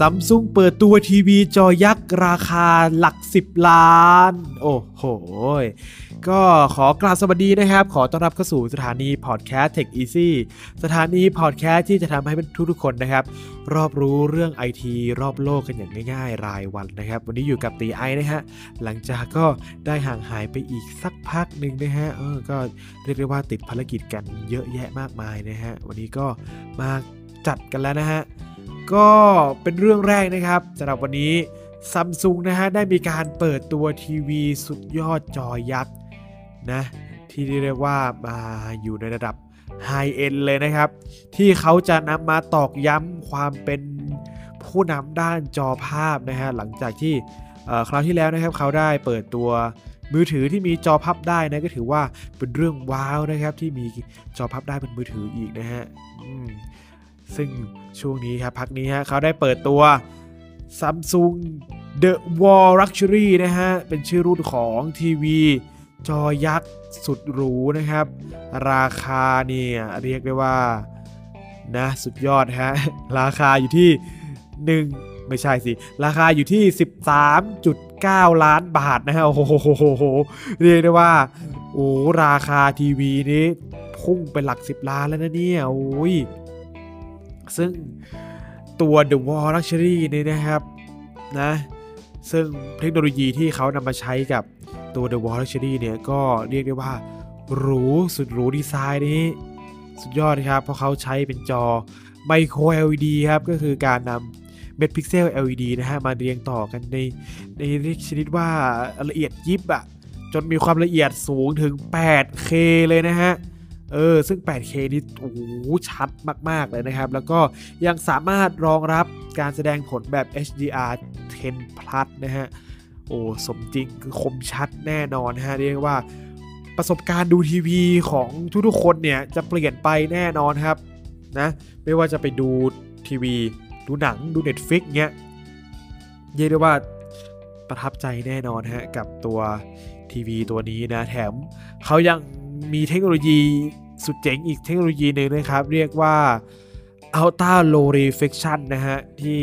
ซัมซุงเปิดตัวทีวีจอยักษ์ราคาหลัก 10 ล้าน โอ้โห ก็ขอกราบสวัสดีนะครับ ขอต้อนรับเข้าสู่สถานีพอดแคสต์ Tech Easy สถานีพอดแคสต์ที่จะทำให้ทุกๆคนนะครับ รอบรู้เรื่องไอทีรอบโลกกันอย่างง่ายๆ รายวันนะครับ วันนี้อยู่กับตีไอนะฮะ หลังจากก็ได้ห่างหายไปอีกสักพักหนึ่งนะฮะเออก็เรียกได้ว่าติดภารกิจกันเยอะแยะมากมายนะฮะ วันนี้ก็มาจัดกันแล้วนะฮะ ก็เป็นเรื่องแรกนะครับสำหรับวันนี้ซัมซุงนะฮะได้มีการเปิดตัวทีวีสุดยอดจอยักษ์นะที่เรียกว่ามาอยู่ในระดับไฮเอ็นเลยนะครับ ที่เขาจะนำมาตอกย้ำความเป็นผู้นำด้านจอภาพนะฮะหลังจากที่คราวที่แล้วนะครับเขาได้เปิดตัวมือถือที่มีจอพับได้นะก็ถือว่าเป็นเรื่องว้าวนะครับที่มีจอพับได้เป็นมือถืออีกนะฮะ ซึ่งช่วงนี้ครับพักนี้ฮะเขาได้เปิดตัว Samsung The Wall Luxury นะฮะ เป็นชื่อรุ่นของทีวี จอยักษ์สุดหรูนะครับ ราคาเนี่ยเรียกได้ว่า นะสุดยอดฮะ ราคาอยู่ที่ 1 ไม่ใช่สิ ราคาอยู่ที่ 13.9 ล้านบาทนะฮะ โอ้โห เรียกได้ว่า โอ้ราคาทีวีนี้พุ่งไปหลัก 10 ล้านแล้วนะเนี่ย โอ้ย ซึ่งตัว The Wall Luxury นี่นะครับนะซึ่งเทคโนโลยีที่เขานำมาใช้กับตัว The Wall Luxury เนี่ยก็เรียกได้ว่าหรูสุดหรูดีไซน์นี้ สุดยอดครับ เพราะเขาใช้เป็นจอไมโคร LED ครับ ก็คือการนำเม็ดพิกเซล LED นะฮะ มาเรียงต่อกันในในชนิดว่าละเอียดยิบอะจนมีความละเอียดสูงถึง 8K เลยนะฮะ เออซึ่ง 8K นี่โอ้ชัดมาก ๆ เลยนะครับ แล้วก็ยังสามารถรองรับการแสดงผลแบบ HDR 10 plus นะฮะ โอ้สมจริงคือคมชัดแน่นอนฮะ เรียกว่าประสบการณ์ดูทีวีของทุกๆคนเนี่ย จะเปลี่ยนไปแน่นอนครับนะ ไม่ว่าจะไปดูทีวี ดูหนังดู Netflix เงี้ยเรียกได้ว่าประทับใจแน่นอนฮะ กับตัวทีวีตัวนี้นะ แถมเขายัง มีเทคโนโลยีสุดเจ๋งอีกเทคโนโลยีหนึ่งนะครับ เรียกว่า Ultra Low Reflection นะฮะ ที่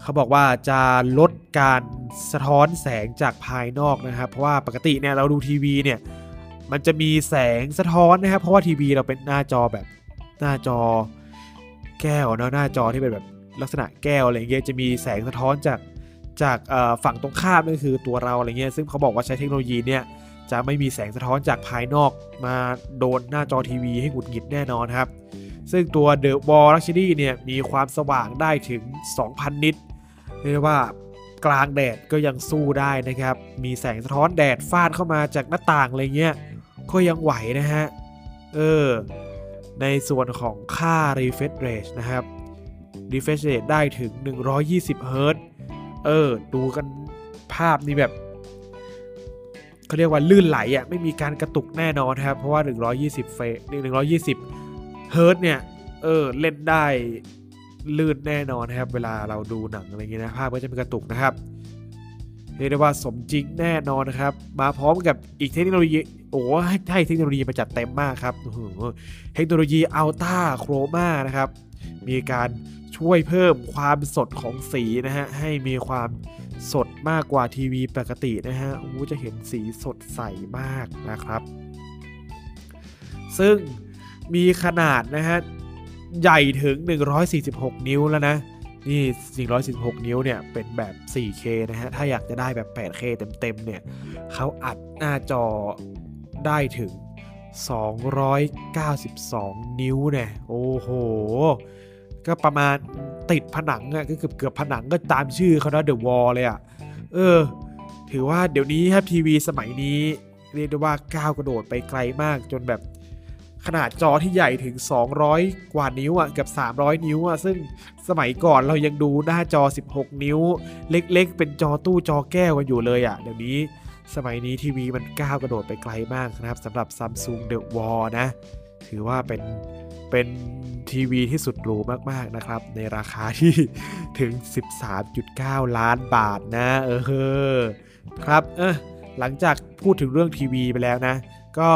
เขาบอกว่าจะลดการสะท้อนแสงจากภายนอกนะครับ เพราะว่าปกติเนี่ยเราดูทีวีเนี่ย มันจะมีแสงสะท้อนนะครับ เพราะว่าทีวีเราเป็นหน้าจอแบบหน้าจอแก้วนะหน้าจอที่เป็นแบบลักษณะแก้วอะไรเงี้ยจะมีแสงสะท้อนจากจากฝั่งตรงข้ามนั่นคือตัวเราอะไรเงี้ยซึ่งเขาบอกว่าใช้เทคโนโลยีเนี่ย จะไม่มีแสงสะท้อนจากภายนอกมาโดนหน้าจอทีวีให้หงุดหงิดแน่นอนครับ ซึ่งตัว The Wall Luxury เนี่ยมีความสว่างได้ถึง 2,000 นิตเรียกว่ากลางแดดก็ยังสู้ได้นะครับ มีแสงสะท้อนแดดฟาดเข้ามาจากหน้าต่างอะไรเงี้ย ก็ยังไหวนะฮะ เออ ในส่วนของค่า refresh rate นะครับ refresh rate ได้ถึง 120 Hz เออ ดูกันภาพนี่แบบ เขาเรียกว่าลื่นไหลอะไม่มีการกระตุกแน่นอนครับ เพราะว่า 120 เฟร120เฮิร์ตเนี่ยเออเล่นได้ลื่นแน่นอนครับ เวลาเราดูหนังอะไรเงี้ยนะภาพก็จะมีกระตุกนะครับเรียกได้ว่าสมจริงแน่นอนนะครับ มาพร้อมกับอีกเทคโนโลยีโอ้ให้ให้เทคโนโลยีมาจัดเต็มมากครับเทคโนโลยีอัลต้าโครมานะครับ มีการช่วยเพิ่มความสดของสีนะฮะให้มีความ สดมากกว่าทีวีปกตินะฮะโอ้จะเห็นสีสดใสมากนะครับ ซึ่งมีขนาดนะฮะใหญ่ถึง 146 นิ้วแล้วนะ นี่446 นิ้วเนี่ย เป็นแบบ 4K นะฮะ ถ้าอยากจะได้แบบ 8K เต็มๆ เนี่ย เขาอัดหน้าจอได้ถึง 292 นิ้วเนี่ย โอ้โห ก็ประมาณ ติดผนังอะก็เกือบเกือบผนังก็ตามชื่อเขานะเดอะวอลเลยอะเออ ถือว่าเดี๋ยวนี้ครับทีวีสมัยนี้ เรียกได้ว่าก้าวกระโดดไปไกลมากจนแบบขนาดจอที่ใหญ่ถึง 200 กว่านิ้วอะกับ 300 นิ้วอะซึ่งสมัยก่อนเรายังดูหน้าจอ 16 นิ้ว เล็กๆ เป็นจอตู้จอแก้วกันอยู่เลยอะเดี๋ยวนี้สมัยนี้ทีวีมันก้าวกระโดดไปไกลมากนะครับสำหรับ Samsung The Wall นะ ถือว่าเป็นเป็นทีวีที่สุดหรูมากๆนะครับ ในราคาที่ถึง 13.9 ล้านบาทนะ เออครับเออหลังจากพูดถึงเรื่องทีวีไปแล้วนะ ก็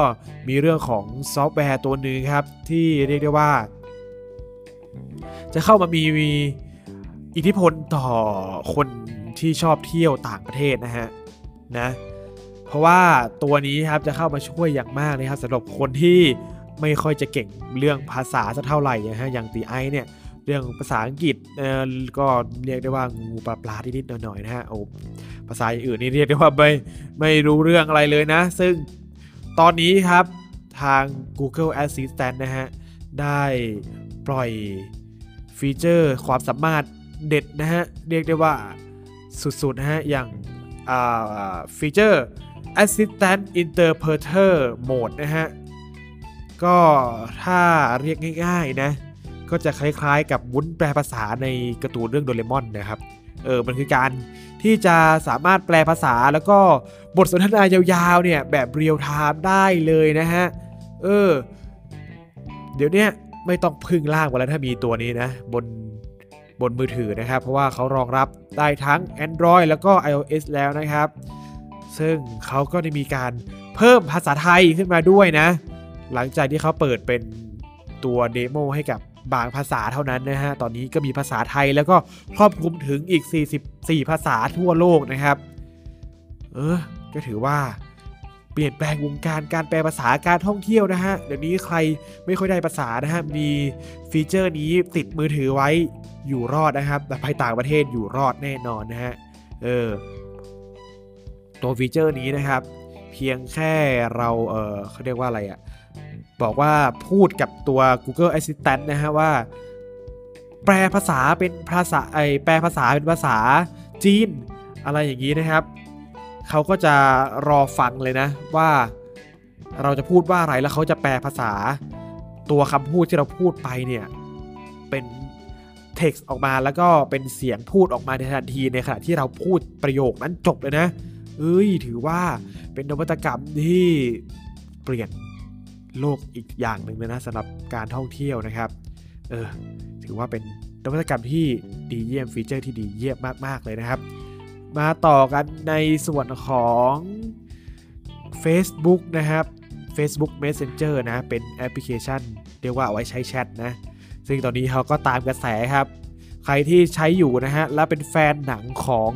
มีเรื่องของซอฟต์แวร์ตัวหนึ่งครับ ที่เรียกได้ว่า จะเข้ามามีอิทธิพลต่อคนที่ชอบเที่ยวต่างประเทศนะฮะนะ เพราะว่าตัวนี้ครับจะเข้ามาช่วยอย่างมากเลยครับสำหรับคนที่ ไม่ค่อยจะเก่งเรื่องภาษาสักเท่าไหร่นะฮะอย่างตีไอเนี่ยเรื่องภาษาอังกฤษเออก็เรียกได้ว่างูๆปลาๆนิดๆหน่อยๆนะฮะโอ้ภาษาอื่นนี่เรียกได้ว่าไม่ไม่รู้เรื่องอะไรเลยนะ ซึ่งตอนนี้ครับทาง Google Assistant นะฮะ ได้ปล่อยฟีเจอร์ความสามารถเด็ดนะฮะ เรียกได้ว่าสุดๆนะฮะ อย่างฟีเจอร์ Assistant Interpreter Mode นะฮะ ก็ถ้าเรียกง่ายๆนะ ก็จะคล้ายๆ กับวุ้นแปลภาษาในการ์ตูนเรื่องโดเรมอนนะครับ เออ มันคือการที่จะสามารถแปลภาษาแล้วก็บทสนทนายาวๆเนี่ยแบบเรียลไทม์ได้เลยนะฮะ เออ เดี๋ยวนี้ไม่ต้องพึ่งล่างกันแล้วถ้ามีตัวนี้นะ บนบนมือถือนะครับ เพราะว่าเขารองรับได้ทั้ง Android แล้วก็ iOS แล้วนะครับ ซึ่งเขาก็ได้มีการเพิ่มภาษาไทยขึ้นมาด้วยนะ หลังจากที่เขาเปิดเป็นตัว demo ให้กับบางภาษาเท่านั้นนะฮะ ตอนนี้ก็มีภาษาไทยแล้วก็ครอบคลุมถึงอีก 44 ภาษาทั่วโลกนะครับ เออ ก็ถือว่าเปลี่ยนแปลงวงการการแปลภาษาการท่องเที่ยวนะฮะ เดี๋ยวนี้ใครไม่ค่อยได้ภาษานะฮะ มี feature นี้ติดมือถือไว้อยู่รอดนะครับ แต่ไปต่างประเทศอยู่รอดแน่นอนนะฮะ เออ ตัว feature นี้นะครับ เพียงแค่เราเออเขาเรียกว่าอะไรอะบอกว่าพูดกับตัว Google Assistant นะฮะว่า แปลภาษาเป็นภาษาไอแปลภาษาเป็นภาษาจีน อะไรอย่างนี้นะครับ เขาก็จะรอฟังเลยนะว่าเราจะพูดว่าอะไรแล้วเขาจะแปลภาษาตัวคำพูดที่เราพูดไปเนี่ยเป็นเท็กซ์ออกมาแล้วก็เป็นเสียงพูดออกมาในทันทีในขณะที่เราพูดประโยคนั้นจบเลยนะ เอ้ยถือว่าเป็นนวัตกรรมที่เปลี่ยนโลกอีกอย่างหนึ่งเลยนะสำหรับการท่องเที่ยวนะครับ เออถือว่าเป็นนวัตกรรมที่ดีเยี่ยมฟีเจอร์ที่ดีเยี่ยมมาก ๆ เลยนะครับ มาต่อกันในส่วนของ Facebook นะครับ Facebook Messenger นะ เป็นแอปพลิเคชัน เรียกว่าเอาไว้ใช้แชทนะ ซึ่งตอนนี้เขาก็ตามกระแสครับ ใครที่ใช้อยู่นะฮะ และเป็นแฟนหนังของ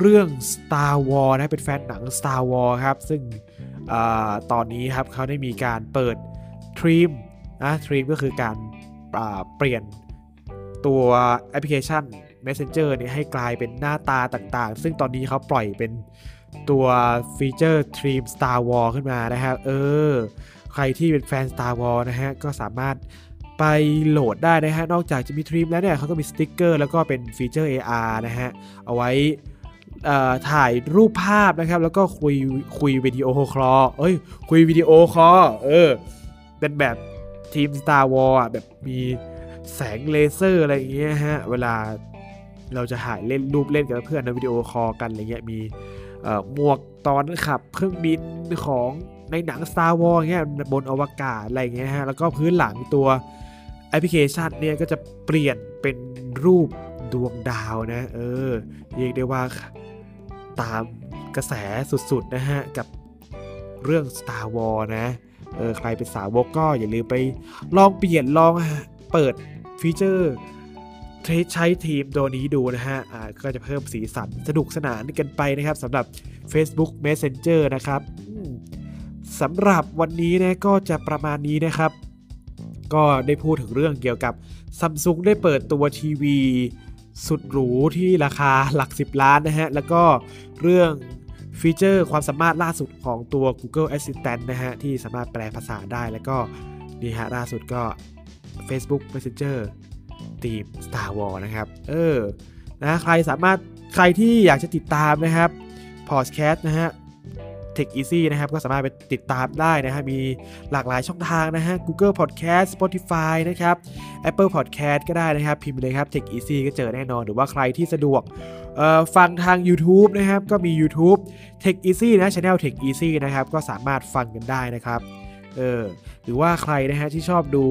เรื่อง Star Wars นะเป็นแฟนหนัง Star Wars ครับ ซึ่งอตอนนี้ครับเขาได้มีการเปิดทรีมนะทรีมก็คือการเปลี่ยนตัวแอปพลิเคชัน Messenger เนี่ยให้กลายเป็นหน้าตาต่างๆ ซึ่งตอนนี้เขาปล่อยเป็นตัว feature theme Star Wars ขึ้นมานะครับเออ ใครที่เป็นแฟน Star Wars นะฮะ ก็สามารถไปโหลดได้นะฮะ นอกจากจะมีทรีมแล้วเนี่ยเขาก็มีสติ๊กเกอร์แล้วก็เป็นฟีเจอร์ AR นะฮะ เอาไว้ ถ่ายรูปภาพนะครับ แล้วก็คุยคุย video call เอ้ย คุย video call เออ เป็นแบบทีม Star Wars อะแบบมีแสงเลเซอร์อะไรอย่างเงี้ยฮะ เวลาเราจะถ่ายเล่นรูปเล่นกับเพื่อนใน video call กันอะไรเงี้ยมีหมวกตอนขับเครื่องบินของในหนัง Star Wars เงี้ยบนอวกาศอะไรเงี้ยฮะแล้วก็พื้นหลังตัวแอปพลิเคชันเนี่ยก็จะเปลี่ยนเป็นรูปดวงดาวนะ เออเรียกได้ว่า ตามกระแสสุดๆนะฮะ กับเรื่อง Star Wars นะเออใครเป็นสาวกก็อย่าลืมไปลองเปลี่ยนลองเปิดฟีเจอร์ใช้ทีมตัวนี้ดูนะฮะอ่าก็จะเพิ่มสีสันสนุกสนานกันไปนะครับสำหรับ Facebook Messenger นะครับสำหรับวันนี้นะก็จะประมาณนี้นะครับ ก็ได้พูดถึงเรื่องเกี่ยวกับซัมซุงได้เปิดตัวทีวี สุดหรูที่ราคาหลัก 10 ล้านนะฮะ แล้วก็เรื่องฟีเจอร์ความสามารถล่าสุดของตัว Google Assistant นะฮะ ที่สามารถแปลภาษาได้แล้วก็นี่ฮะล่าสุดก็ Facebook Messenger ทีม Star Wars นะครับ เออนะใครสามารถใครที่อยากจะติดตามนะครับพอดแคสต์นะฮะ Tech Easy นะครับ ก็สามารถไปติดตามได้นะฮะมีหลากหลายช่องทางนะฮะ Google Podcast Spotify นะครับ Apple Podcast ก็ได้นะครับ พิมพ์เลยครับ Tech Easy ก็เจอแน่นอน หรือว่าใครที่สะดวกฟังทาง YouTube นะครับ ก็มี YouTube Tech Easy นะ Channel Tech Easy นะครับ ก็สามารถฟังกันได้นะครับเออหรือว่าใครนะฮะที่ชอบดู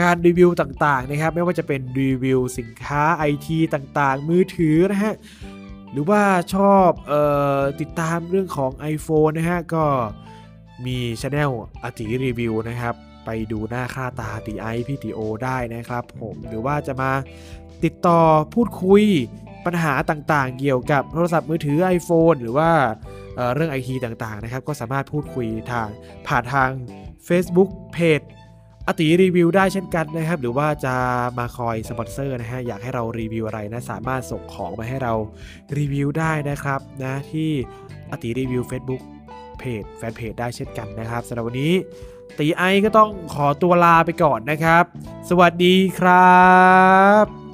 การรีวิวต่างๆนะครับ ไม่ว่าจะเป็นรีวิวสินค้า IT ต่างๆ มือถือนะฮะ หรือว่าชอบออติดตามเรื่องของ iPhone นะฮะ ก็มีช anel อติรีวิวนะครับ ไปดูหน้าค่าตาตีไอพีตีโอได้นะครับผมหรือว่าจะมาติดต่อพูดคุยปัญหาต่างๆ เกี่ยวกับโทรศัพท์มือถือ iPhone หรือว่าเเรื่องไอทีต่างๆนะครับ ก็สามารถพูดคุยทางผ่านทาง Facebook เพจ อติรีวิวได้เช่นกันนะครับ หรือว่าจะมาคอยสปอนเซอร์นะฮะ อยากให้เรารีวิวอะไรนะ สามารถส่งของมาให้เรารีวิวได้นะครับนะที่อติรีวิว Facebook เพจแฟนเพจได้เช่นกันนะครับสำหรับวันนี้ตีไอก็ต้องขอตัวลาไปก่อนนะครับ สวัสดีครับ